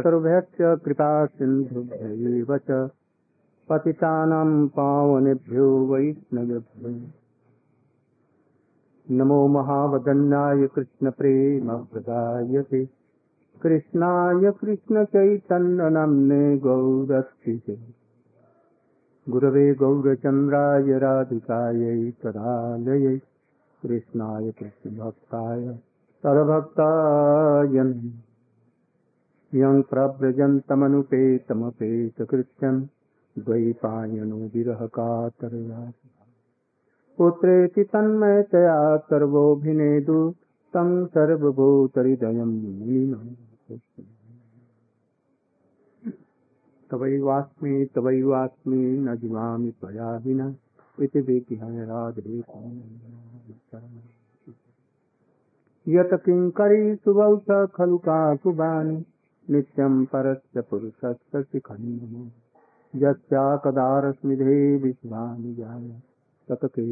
सर्वभ्यश्च कृपा सिन्धुभ्यैव च पतितानां पावनेभ्यो वैष्णवेभ्यो। नमो महावदन्याय कृष्णप्रेमप्रदायते कृष्णाय कृष्णचैतन्यनाम्ने गौरस्तिते गुरवे गौरचन्द्राय राधिकायै तदालयै। कृष्णाय कृष्णभक्ताय नमः। यं प्रव्रजन्तमनुपेतमपेतकृत्यं द्वैपायनो विरहकातरया पुत्रेति तन्मयतया सर्वोऽभिनेदु तं सर्वभूतहृदयं तवैवास्मि तवैवास्मि न जीवामि त्वया विना इति विज्ञाय राधे यत किङ्करी सुबौथ खलु काकुबानि नित्यं परस्य पुरुषस्य शिखण्डम् यस्याकदारस्मिधे विश्वानि जाय। ततके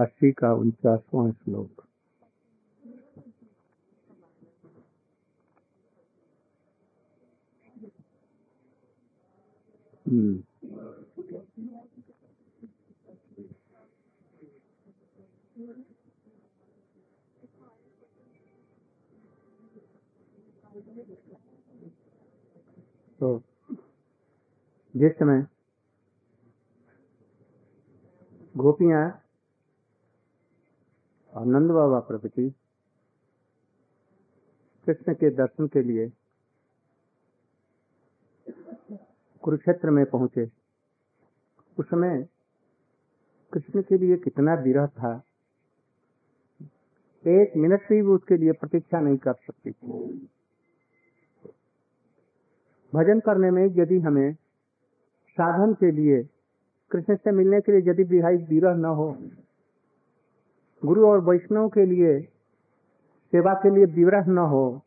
अस्सी का उनचासवां श्लोक। हम्म तो जिस समय गोपियाँ और नंद बाबा प्रभृति कृष्ण के दर्शन के लिए कुरुक्षेत्र में पहुँचे। उस समय कृष्ण के लिए कितना विरह था। एक मिनट भी उसके लिए प्रतीक्षा नहीं कर सकती भजन करने में यदि हमें साधन के लिए, कृष्ण से मिलने के लिए यदि विरह न हो, गुरु और वैष्णव के लिए सेवा के लिए विरह न हो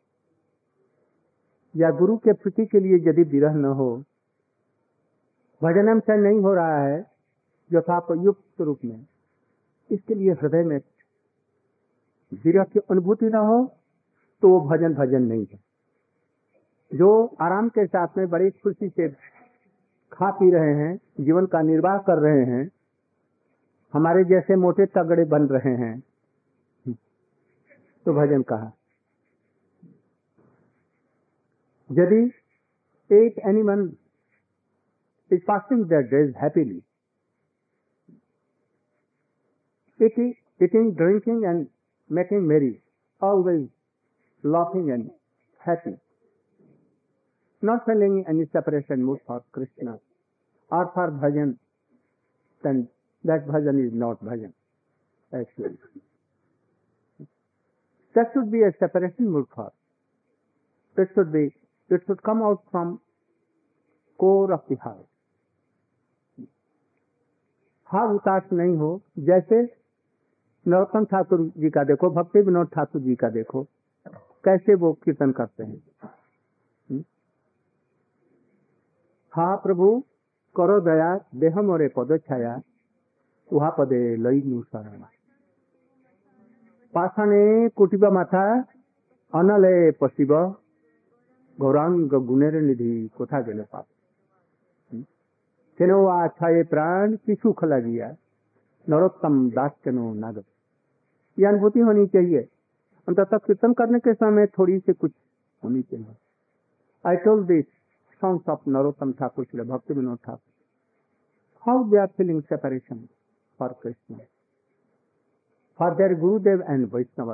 या गुरु के प्रति के लिए यदि विरह न हो भजन से नहीं हो रहा है, यथापयुक्त रूप में, इसके लिए हृदय में विरह की अनुभूति न हो तो वो भजन भजन नहीं है। जो आराम के साथ में बड़ी खुशी से खा पी रहे हैं, जीवन का निर्वाह कर रहे हैं, हमारे जैसे मोटे तगड़े बन रहे हैं तो भजन कहा? यदि eight anyone is passing their days happily, eating, eating, drinking and making merry, always laughing and happy, not feeling any separation mood for Krishna or for bhajan, then that bhajan is not bhajan, actually. That should be a separation mood for. That should be it should come out from of the heart. भाव उतास नहीं हो जैसे नरोत्तम ठाकुर जी का देखो भक्ति विनोद ठाकुर जी का देखो कैसे वो कीर्तन करते हैं हा प्रभु करो दया देह मोरे पद छाया उहा पदे लई नु शरण पाषाणे कुटिब माथा अनले पशिब गौरांग गुणेर निधि कोथा गेले पाप। हम्म। केनो आछा ये प्राण किसु खला गया नरोत्तम दास केनो नाग ये अनुभूति होनी चाहिए। अंत तक कीर्तन करने के समय थोड़ी से कुछ होनी चाहिए। I told this songs of Narottam Thakur, Shri Bhakti Vinod Thakur. How they are feeling separation for Krishna for their Gurudev and Vaishnav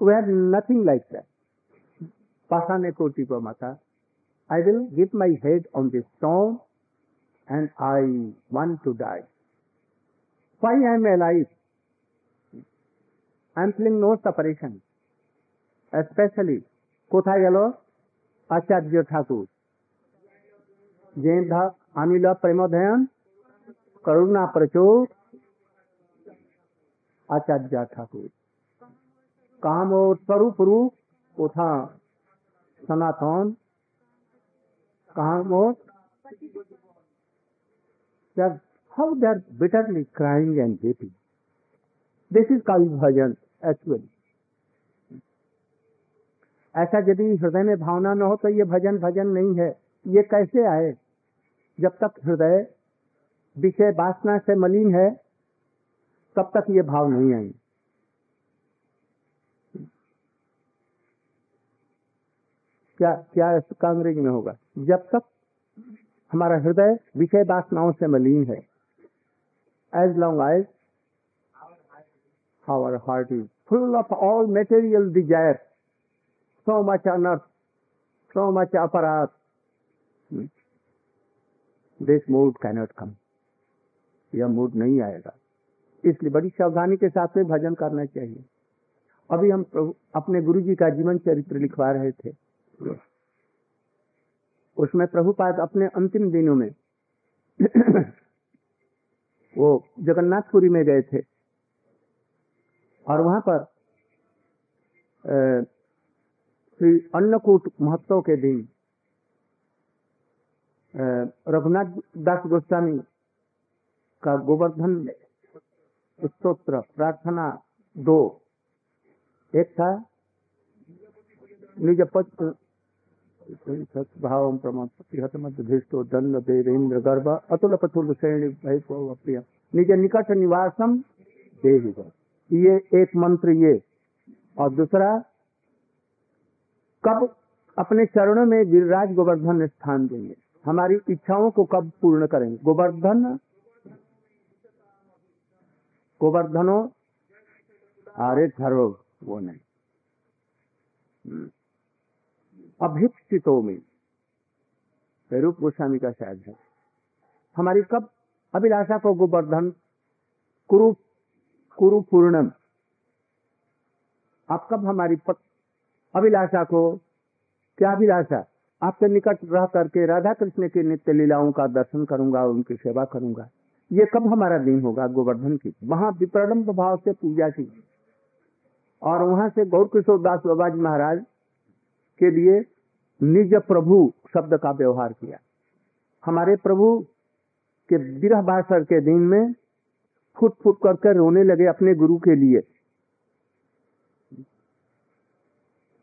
we are nothing like that Pasane Koti Mata, I will give my head on this stone and I want to die. Why I am alive? I am feeling no separation. Specially কোথায় গেল আচার্য ঠাকুর যে আনিল প্রেমধয়ন করুণা প্রচুর আচার্য ঠাকুর কাম ও স্বরূপ রূপ सनातन, कहा वो? How they are are crying and and this is is Kavi actually ऐसा यदि हृदय में भावना न हो तो ये भजन भजन नहीं है। ये कैसे आए? जब तक हृदय विषय वासना से मलिन है, तब तक ये भाव नहीं आएँगे। क्या क्या इसका अंग्रेज़ी में होगा? जब तक हमारा हृदय विषय वासनाओं से मलिन है। As long as our heart is full of all material desire so much unearth, so much aparadh this mood cannot come यह मूड नहीं आएगा। इसलिए बड़ी सावधानी के साथ में भजन करना चाहिए। अभी हम अपने गुरु जी का जीवन चरित्र लिखवा रहे थे। उसमें प्रभुपाद अपने अंतिम दिनों में वो जगन्नाथपुरी में गए थे। और वहाँ पर श्री अन्नकूट महोत्सव के दिन रघुनाथ दास गोस्वामी का गोवर्धन स्त्रोत्र प्रार्थना दो। एक था निज भाव प्रमाण मध्य दंड देवेंद्र गर्भ अतुल पथुल श्रेणी प्रिय निज निकट निवासम देवी ये एक मंत्र ये। और दूसरा, कब अपने चरणों में गिरिराज गोवर्धन स्थान देंगे। हमारी इच्छाओं को कब पूर्ण करेंगे? गोवर्धन, गोवर्धनो अरे धरो वो नहीं। अभिक्षितों में। रूप गोस्वामी का शायद है। हमारी कब अभिलाषा को गोवर्धन कुरु कुरु पूर्णम आप कब हमारी पत, अभिलाषा को क्या अभिलाषा आपके निकट रह करके राधा कृष्ण की नित्य लीलाओं का दर्शन करूँगा उनकी सेवा करूँगा। ये कब हमारा दिन होगा गोवर्धन की? वहाँ विप्रलम्ब भाव से पूजा की। और वहाँ से गौर किशोर दास बाबा जी महाराज के लिए निज प्रभु शब्द का व्यवहार किया। हमारे प्रभु के विरह बासर के दिन में फुट फुट करके रोने लगे अपने गुरु के लिए।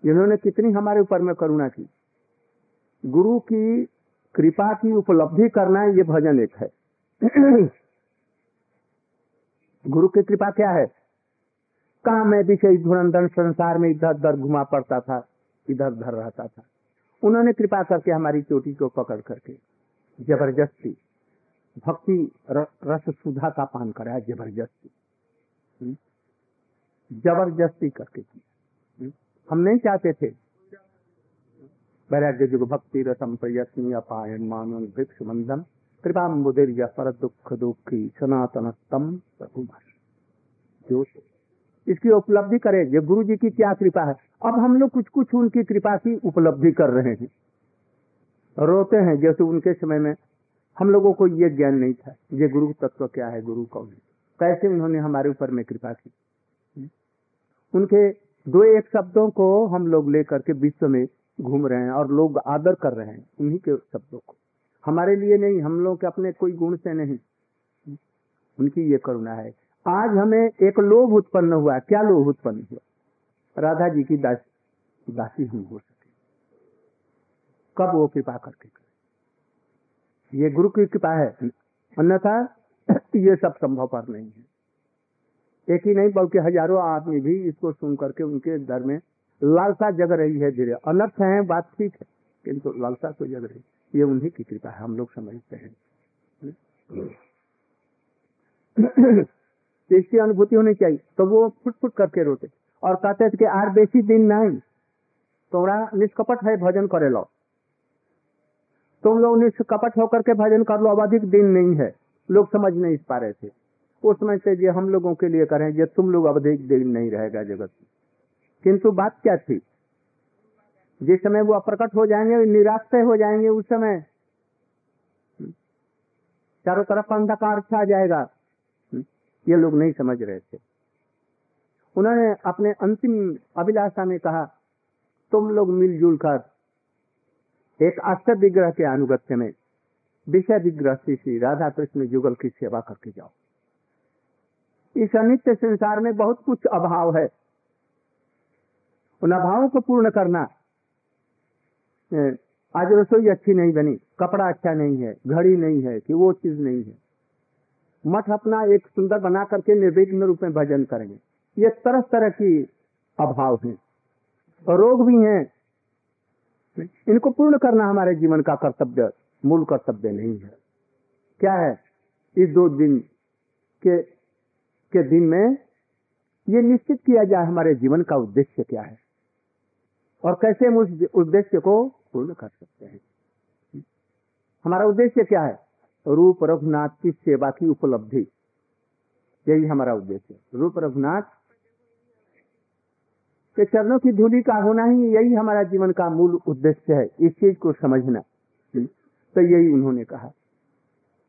इन्होंने कितनी हमारे ऊपर में करुणा की। गुरु की कृपा की उपलब्धि करना ये भजन एक है। गुरु की कृपा क्या है? कहा मैं विषय धुरंधर संसार में इधर उधर घुमा पड़ता था? इधर उधर रहता था। उन्होंने कृपा करके हमारी चोटी को पकड़ करके ज़बरदस्ती भक्ति रस सुधा का पान कराया, ज़बरदस्ती। ज़बरदस्ती करके किया। हम नहीं चाहते थे। वैराग्य जुग भक्ति रसम प्रयत्न अपायन मानव भिक्ष बंधन कृपा मुदिर पर दुख दुखी सनातन स्तम प्रभु जो इसकी उपलब्धि करें। ये गुरु जी की क्या कृपा है? अब हम लोग कुछ कुछ उनकी कृपा की उपलब्धि कर रहे हैं। रोते हैं, जैसे उनके समय में हम लोगों को ये ज्ञान नहीं था ये गुरु तत्व क्या है, गुरु कौन है? कैसे उन्होंने हमारे ऊपर में कृपा की? उनके दो एक शब्दों को हम लोग लेकर के विश्व में घूम रहे हैं और लोग आदर कर रहे हैं उन्हीं के शब्दों को। हमारे लिए नहीं, हम लोग के अपने कोई गुण से नहीं। उनकी ये करुणा है। आज हमें एक लोभ उत्पन्न हुआ क्या लोभ उत्पन्न हुआ? राधा जी की दास, दासी हम हो सके। कब वो कृपा करके करे? ये गुरु की कृपा है। अन्यथा ये सब संभव पर नहीं है। एक ही नहीं, बल्कि हज़ारों आदमी भी इसको सुन करके उनके दर में लालसा जग रही है धीरे। अनर्थ है बात ठीक है, किंतु लालसा तो जग रही ये उन्हीं की कृपा है, हम लोग समझते हैं। इसकी अनुभूति होनी चाहिए। तो वो फुट फुट करके रोते। और कहते थे कि आर बेसी दिन नहीं तोड़ा निष्कपट है भजन करे लो। तुम लोग निष्कपट होकर के भजन कर लो, अब अधिक दिन नहीं है। लोग समझ नहीं पा रहे थे उस समय से ये हम लोगों के लिए करें, ये तुम लोग अब अधिक दिन नहीं रहेगा जगत किंतु बात क्या थी? जिस समय वो अप्रकट हो जाएँगे निराश्रय हो जाएँगे उस समय। चारों तरफ़ अंधकार छा जाएगा। ये लोग नहीं समझ रहे थे। उन्होंने अपने अंतिम अभिलाषा में कहा, तुम लोग मिलजुल कर एक आस्तर विग्रह के अनुगत्य में, विषय विग्रह श्री राधा कृष्ण जुगल की सेवा करके जाओ। इस अनित्य संसार में बहुत कुछ अभाव है। उन अभावों को पूर्ण करना आज रसोई अच्छी नहीं बनी, कपड़ा अच्छा नहीं है, घड़ी नहीं है, कि वो चीज़ नहीं है। मठ अपना एक सुंदर बना करके निर्विघ्न रूप में भजन करेंगे। ये तरह तरह की अभाव है। रोग भी हैं। इनको पूर्ण करना हमारे जीवन का कर्तव्य, मूल कर्तव्य नहीं है। क्या है? इस दो दिन के के दिन में ये निश्चित किया जाए हमारे जीवन का उद्देश्य क्या है? और कैसे हम उस उद्देश्य को पूर्ण कर सकते हैं? हमारा उद्देश्य क्या है? रूप रघुनाथ की सेवा की उपलब्धि। यही हमारा उद्देश्य रूप रघुनाथ के चरणों की धूलि का होना ही यही हमारा जीवन का मूल उद्देश्य है। इस चीज़ को समझना। तो यही उन्होंने कहा।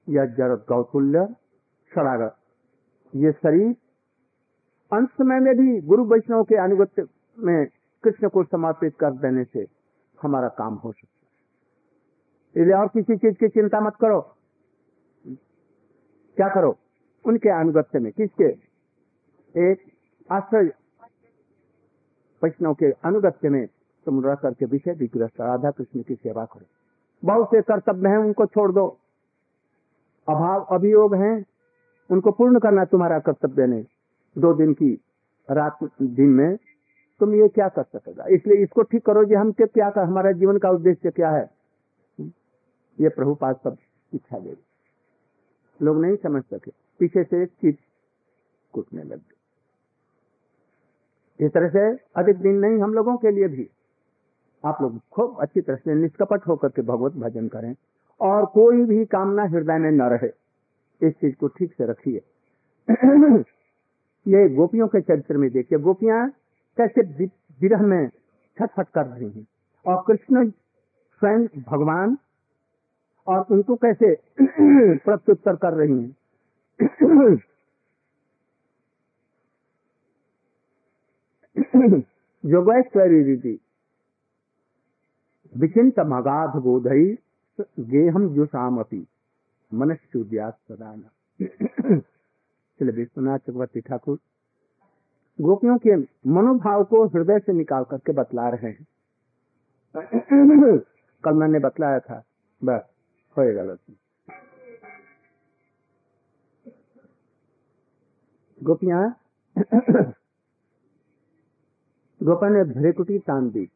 यह जड़ गौतुल्य सड़ागत ये शरीर अंत समय में भी गुरु वैष्णव के अनुगत्य में कृष्ण को समर्पित कर देने से हमारा काम हो सकता है। इसलिए और किसी चीज़ की चिंता मत करो। क्या करो? उनके अनुगत्य में। किसके? एक आश्रय वैष्णव के अनुगत्य में तुम रह करके विषय विग्रह राधा कृष्ण की सेवा करो। बहुत से कर्तव्य हैं, उनको छोड़ दो। अभाव अभियोग हैं, उनको पूर्ण करना तुम्हारा कर्तव्य नहीं। दो दिन की रात दिन में तुम ये क्या कर सकेगा? इसलिए इसको ठीक करो जी हम क्या हमारा जीवन का उद्देश्य क्या है। ये प्रभु पास सब इच्छा दे लोग नहीं समझ सके। पीछे से चीज़ कूटने लग गई। इस तरह से अधिक दिन नहीं, हम लोगों के लिए भी। आप लोग खूब अच्छी तरह से निष्कपट होकर के भगवत भजन करें और कोई भी कामना हृदय में न रहे। इस चीज़ को ठीक से रखिए। ये गोपियों के चरित्र में देखिए। गोपियाँ कैसे विरह में छटफट कर रही हैं। और कृष्ण स्वयं भगवान और उनको कैसे प्रत्युत्तर कर रही हैं? योगेश्वरी रीति विचिंत मगाध बोधई गेहम जुषाम अपी मनुष्य चले विश्वनाथ चक्रवर्ती ठाकुर। गोपियों के मनोभाव को हृदय से निकाल करके बतला रहे हैं। कल मैंने बतलाया था। बस। गलत गोपियाँ, गोपा ने भ्रेकुटी तान दी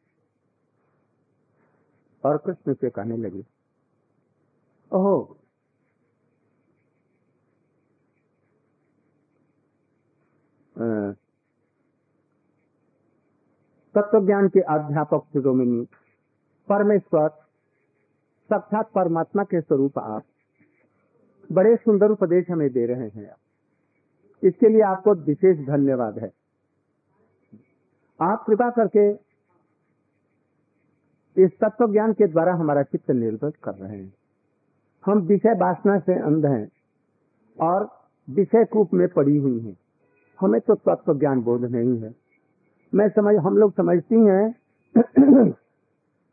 और कृष्ण से कहने लगी, ओहो तत्व ज्ञान के अध्यापक शिरोमिनी परमेश्वर साक्षात परमात्मा के स्वरूप आप। बड़े सुंदर उपदेश हमें दे रहे हैं इसके लिए आपको विशेष धन्यवाद है। आप कृपा करके इस तत्व ज्ञान के द्वारा हमारा चित्त निर्भर कर रहे हैं। हम विषय वासना से अंध हैं और विषय कूप में पड़ी हुई हैं। हमें तो तत्व ज्ञान बोध नहीं है। मैं समझ, हम लोग समझती हैं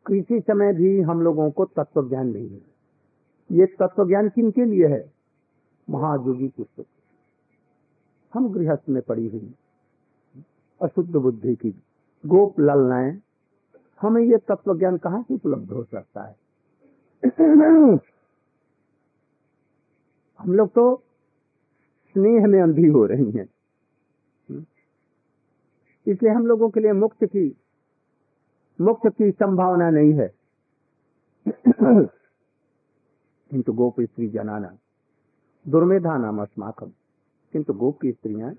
किसी समय भी हम लोगों को तत्व ज्ञान नहीं है। ये तत्व ज्ञान किन के लिए है? महायोगी पुस्तक हम गृहस्थ में पड़ी हुई, अशुद्ध बुद्धि की, गोप ललनाएँ हमें ये तत्व ज्ञान कहाँ से उपलब्ध हो सकता है? हम लोग तो स्नेह में अंधी हो रही हैं। इसलिए हम लोगों के लिए मुक्त की मुक्त की संभावना नहीं है। किंतु गोप स्त्री जनाना, दुर्मेधा नाम अस्माकम किंतु गोप की स्त्रियाँ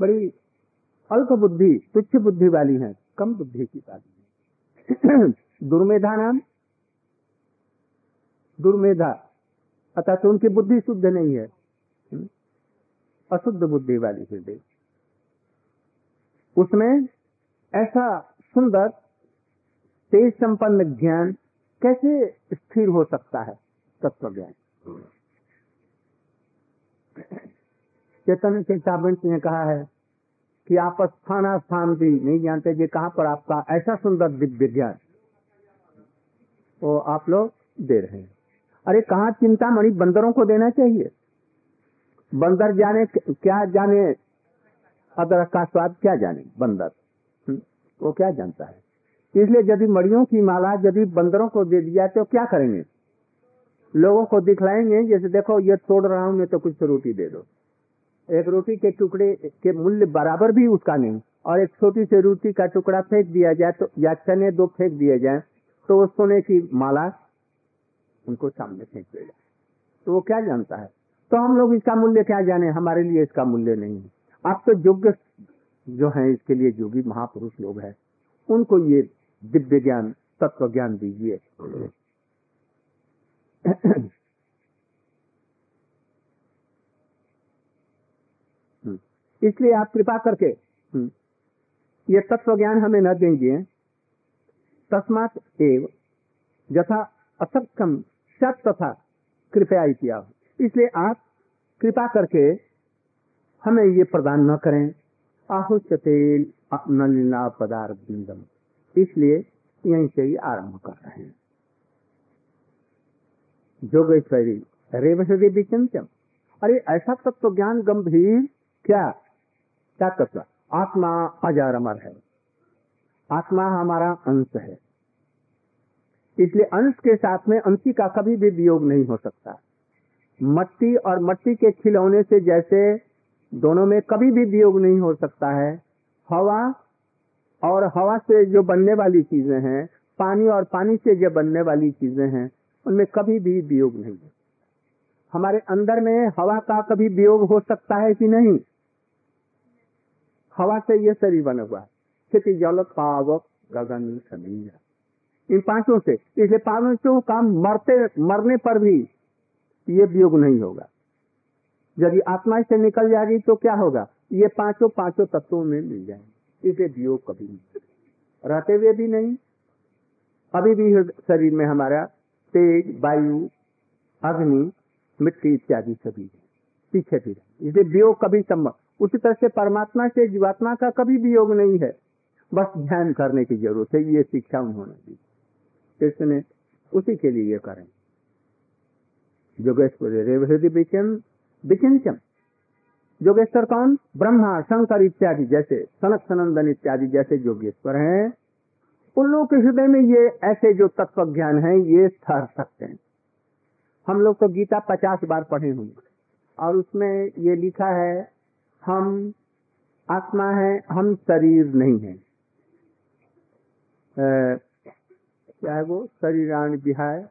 बड़ी अल्प बुद्धि, तुच्छ बुद्धि वाली हैं, कम बुद्धि की वाली है। दुर्मेधा नाम, दुर्मेधा, अतः तो उनकी बुद्धि शुद्ध नहीं है। अशुद्ध बुद्धि वाली हृदय। उसमें ऐसा सुंदर तेज संपन्न ज्ञान कैसे स्थिर हो सकता है? तत्व ज्ञान चेतन चेतावंत ने कहा है कि आप स्थान स्थान भी नहीं जानते जी कहाँ पर आपका ऐसा सुंदर दिव्य ज्ञान वो आप लोग दे रहे हैं। अरे कहा चिंता मणि, बंदरों को देना चाहिए? बंदर जाने, क्या जाने? अदरक का स्वाद क्या जाने? बंदर? वो क्या जानता है? इसलिए यदि मड़ियों की माला यदि बंदरों को दे दिया तो क्या करेंगे? लोगों को दिखलाएँगे, जैसे देखो, ये तोड़ रहा हूँ, मैं तो कुछ रोटी दे दो। एक रोटी के टुकड़े के मूल्य बराबर भी उसका नहीं। और एक छोटी सी रोटी का टुकड़ा फेंक दिया जाए तो या चने दो फेंक दिए जाए तो वो सोने की माला उनको सामने फेंक देगा तो वो क्या जानता है? तो हम लोग इसका मूल्य क्या जाने? हमारे लिए इसका मूल्य नहीं है। आप तो योग्य जो है, इसके लिए योगी महापुरुष लोग हैं, उनको ये दिव्य ज्ञान, तत्व ज्ञान दीजिए। इसलिए आप कृपा करके ये तत्व ज्ञान हमें न देंगे। तस्मात एव, यथा असक्षम सत तथा कृपया किया इसलिए आप कृपा करके हमें ये प्रदान न करें। इसलिए यहीं से ही आरंभ कर रहे हैं। जोगेश्वरी रेवसरी विचिंतम अरे ऐसा तत्व ज्ञान गंभीर? क्या? क्या तत्व? आत्मा अजार अमर है। आत्मा हमारा अंश है। इसलिए अंश के साथ में अंशी का कभी भी वियोग नहीं हो सकता। मट्टी और मट्टी के खिलौने से जैसे दोनों में कभी भी वियोग नहीं हो सकता है। हवा और हवा से जो बनने वाली चीज़ें हैं, पानी और पानी से जो बनने वाली चीज़ें हैं, उनमें कभी भी वियोग नहीं है। हमारे अंदर में हवा का कभी वियोग हो सकता है कि नहीं? हवा से यह शरीर बना हुआ है। जल पावक गगन समीर। इन पाँचों से, इसलिए पाँचों का मरते, मरने पर भी ये वियोग नहीं होगा। यदि आत्मा से निकल जाएगी तो क्या होगा? ये पाँचों पाँचों तत्वों में मिल जाएँगे। इसे वियोग कभी नहीं। रहते हुए भी नहीं, अभी भी शरीर में हमारा तेज, वायु, अग्नि, मिट्टी इत्यादि सभी पीछे भी इसलिए वियोग कभी संभव। उसी तरह से परमात्मा से जीवात्मा का कभी वियोग नहीं है। बस ध्यान करने की ज़रूरत है। ये शिक्षा उन्होंने दी। इसने उसी के लिए ये करें। जोगेश्वर विचिंचम जोगेश्वर कौन? ब्रह्मा शंकर इत्यादि जैसे सनक सनंदन इत्यादि जैसे जोगेश्वर हैं। उन लोगों के हृदय में ये ऐसे जो तत्व ज्ञान है ये ठहर सकते हैं। हम लोग तो गीता पचास बार पढ़े होंगे और उसमें ये लिखा है हम आत्मा है हम शरीर नहीं है। क्या है वो? शरीरान विहाय।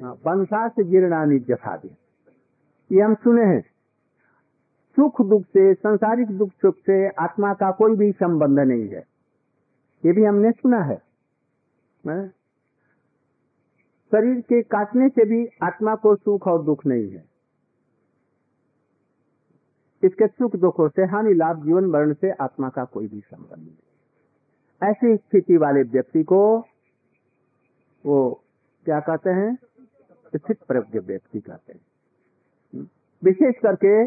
वंशा से जीर्णानी जथा ये हम सुने हैं। सुख दुख से, संसारिक दुख सुख से आत्मा का कोई भी संबंध नहीं है। ये भी हमने सुना है। शरीर के काटने से भी आत्मा को सुख और दुख नहीं है। इसके सुख दुखों से, हानि लाभ, जीवन मरण से आत्मा का कोई भी संबंध नहीं ऐसी स्थिति वाले व्यक्ति को वो क्या कहते हैं? स्थित प्रज्ञ व्यक्ति कहते हैं। विशेष करके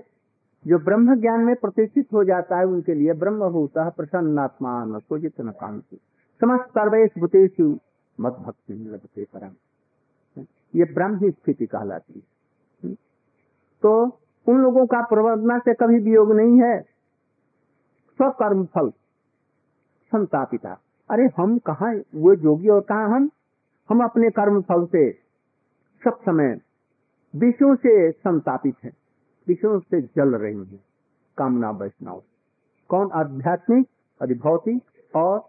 जो ब्रह्म ज्ञान में प्रतिष्ठित हो जाता है उनके लिए ब्रह्म भूता प्रसन्नात्मा सोचित न कांति। समस्त सर्वेश मत भक्ति लगते परम। ये ब्रह्म ही स्थिति कहलाती है। तो उन लोगों का परमात्मा से कभी वियोग नहीं है। स्वकर्म फल, संतापिता। अरे हम कहा वो जोगी और कहा हम? हम अपने कर्म फल से सब समय विषयों से संतापित है, विषयों से जल रही है, कामना वैष्णव। कौन आध्यात्मिक, अधिभौतिक और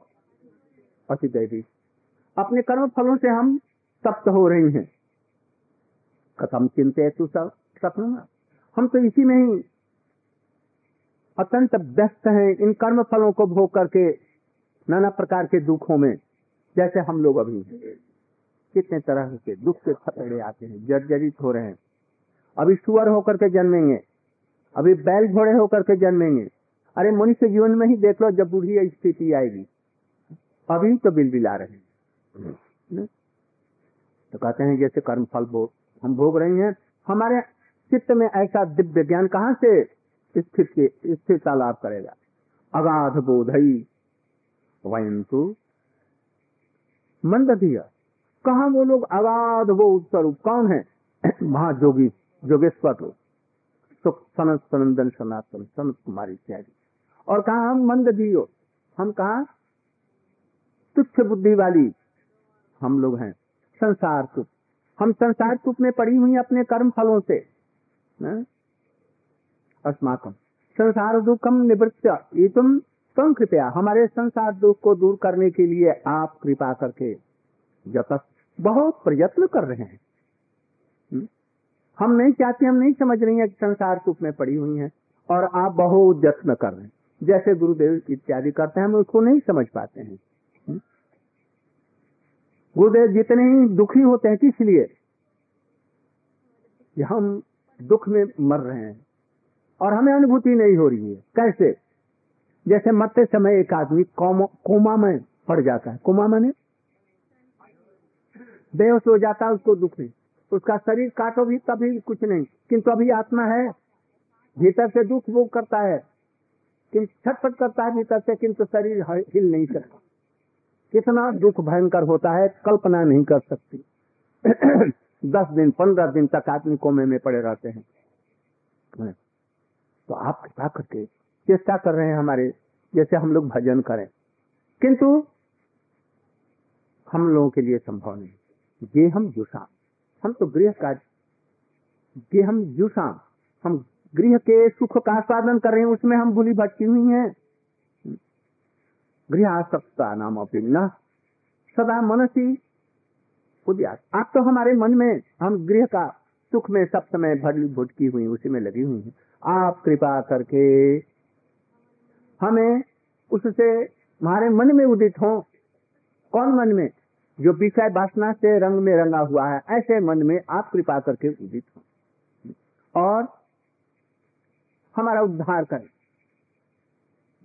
अतिदैविक अपने कर्म फलों से हम तप्त हो रही हैं। कथम चिंते तू सब सपना हम तो इसी में ही अत्यंत व्यस्त हैं, इन कर्म फलों को भोग करके, नाना प्रकार के दुखों में, जैसे हम लोग अभी कितने तरह के दुख के थपेड़े आते हैं, जर्जरित हो रहे हैं। अभी सुअर होकर के जन्मेंगे, अभी बैल घोड़े होकर के जन्मेंगे। अरे मनुष्य जीवन में ही देख लो, जब बूढ़ी स्थिति आएगी, अभी तो बिल बिला रहे हैं। तो कहते हैं, जैसे कर्म फल भोग हम भोग रहे हैं, हमारे चित्त में ऐसा दिव्य ज्ञान कहाँ से स्थित स्थिरता लाभ करेगा? अगाध बोधई वयं तो मंदधिय कहा वो लोग अगाध वो स्वरूप कौन है? महाजोगी जोगेश्वर लोग। सुख सनत सनंदन सनातन, सनत कुमारी इत्यादि। और कहा हम मंद दियो हम कहा? तुच्छ बुद्धि वाली हम लोग हैं। संसार सुख हम संसार सुख में पड़ी हुई अपने कर्म फलों से। अस्माकम संसार दुखम निवृत्त। ये तुम तुम कृपया? हमारे संसार दुख को दूर करने के लिए आप कृपा करके जब बहुत प्रयत्न कर रहे हैं। हुँ? हम नहीं चाहते, हम नहीं समझ रही हैं कि संसार सुख में पड़ी हुई हैं और आप बहुत यत्न कर रहे हैं। जैसे गुरुदेव इत्यादि करते हैं, हम उसको नहीं समझ पाते हैं। गुरुदेव जितने ही दुखी होते हैं, किस लिए? हम दुख में मर रहे हैं और हमें अनुभूति नहीं हो रही है। कैसे? जैसे मरते समय एक आदमी कोमा में पड़ जाता है। कोमा मैंने? बेहोश हो जाता है, उसको दुख नहीं। उसका शरीर काटो भी, तभी कुछ नहीं। किंतु अभी आत्मा है, भीतर से दुख वो करता है किंतु छटपट करता है भीतर से, किंतु शरीर हिल नहीं सकता। कितना दुख भयंकर होता है, कल्पना नहीं कर सकती। दस दिन, पंद्रह दिन तक आदमी कोमे में पड़े रहते हैं। तो आप कृपा करके चेष्टा कर रहे हैं हमारे, जैसे हम लोग भजन करें। किंतु हम लोगों के लिए संभव नहीं। ये हम जुसाम हम तो गृह का ये हम जुसाम हम गृह के सुख का आस्वादन कर रहे हैं, उसमें हम भूली भटकी हुई हैं। गृह आसक्ता नाम अभिन्न सदा मनसी उद्यास। आप तो हमारे मन में, हम गृह का सुख में सब समय भरी भुटकी हुई, उसी में लगी हुई हैं। आप कृपा करके हमें उससे हमारे मन में उदित हो। कौन मन में? जो विषय वासना से रंग में रंगा हुआ है, ऐसे मन में आप कृपा करके उदित हो। और हमारा उद्धार करें।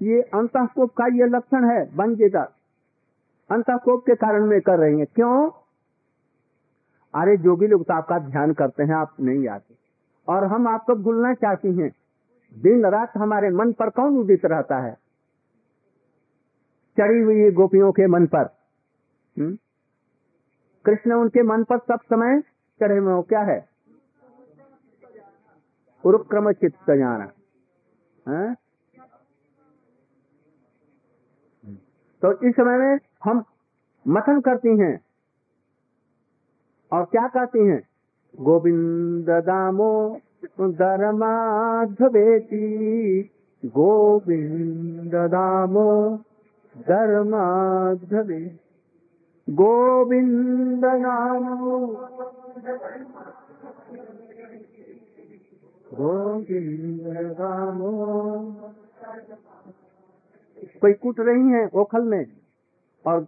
ये अंतकोप का ये लक्षण है बंजेदा अंतकोप के कारण में कर रही है। क्यों? अरे, जोगी लोग तो आपका ध्यान करते हैं, आप नहीं आते। और हम आपको भूलना चाहती हैं। दिन रात हमारे मन पर कौन उदित रहता है? चढ़ी हुई गोपियों के मन पर। हुँ? कृष्ण उनके मन पर सब समय चढ़े हुए क्या है? उरुक्रम चित्त जाना। है? तो इस समय में हम मथन करती हैं। और क्या कहती हैं? गोविंद दामो धर्माधवेती। गोविंद दामो धर्माधवे गोविंद गोविंद दामो कोई कूट रही है ओखल में? और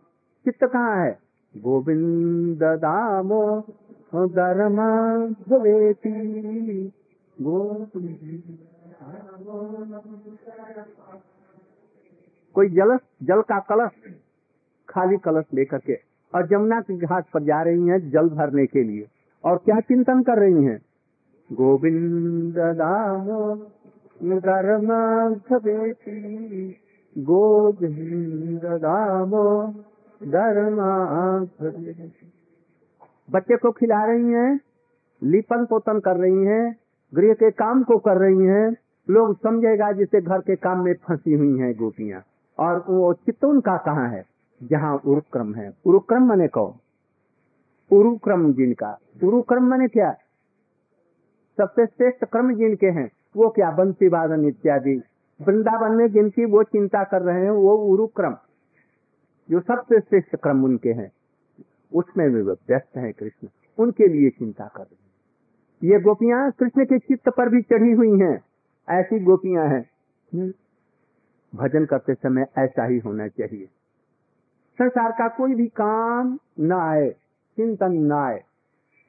चित्त कहाँ है? गोविंद दामो धर्मा भवेती कोई जलस, जल का कलश, खाली कलश लेकर के और जमुना के घाट पर जा रही हैं जल भरने के लिए। और क्या चिंतन कर रही हैं? गोविंद दामो धर्मा गोविंद बच्चे को खिला रही हैं, लिपन पोतन कर रही हैं, गृह के काम को कर रही हैं। लोग समझेगा जिसे घर के काम में फंसी हुई हैं गोपियाँ। और वो चित्त उनका कहाँ है? जहाँ उरुक्रम है। उरुक्रम मने कहो उरुक्रम जिनका उरुक्रम मने क्या? सबसे श्रेष्ठ क्रम जिनके हैं। वो क्या? बंसी वादन इत्यादि। वृंदावन में जिनकी वो चिंता कर रहे हैं, वो उरुक्रम। जो सबसे श्रेष्ठ क्रम उनके हैं। उसमें भी व्यस्त है कृष्ण। उनके लिए चिंता कर रहे हैं। ये गोपियाँ कृष्ण के चित्त पर भी चढ़ी हुई हैं। ऐसी गोपियाँ हैं। भजन करते समय ऐसा ही होना चाहिए। संसार का कोई भी काम न आए, चिंतन न आए।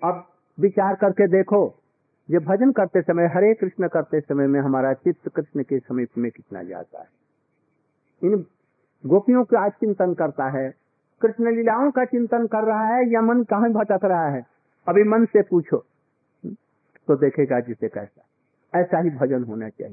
अब विचार करके देखो, ये भजन करते समय, हरे कृष्ण करते समय में हमारा चित्त कृष्ण के समीप में कितना जाता है। इन गोपियों का आज चिंतन करता है, कृष्ण लीलाओं का चिंतन कर रहा है या मन कहाँ भटक रहा है? अभी मन से पूछो। तो देखेगा जिसे कैसा। ऐसा ही भजन होना चाहिए।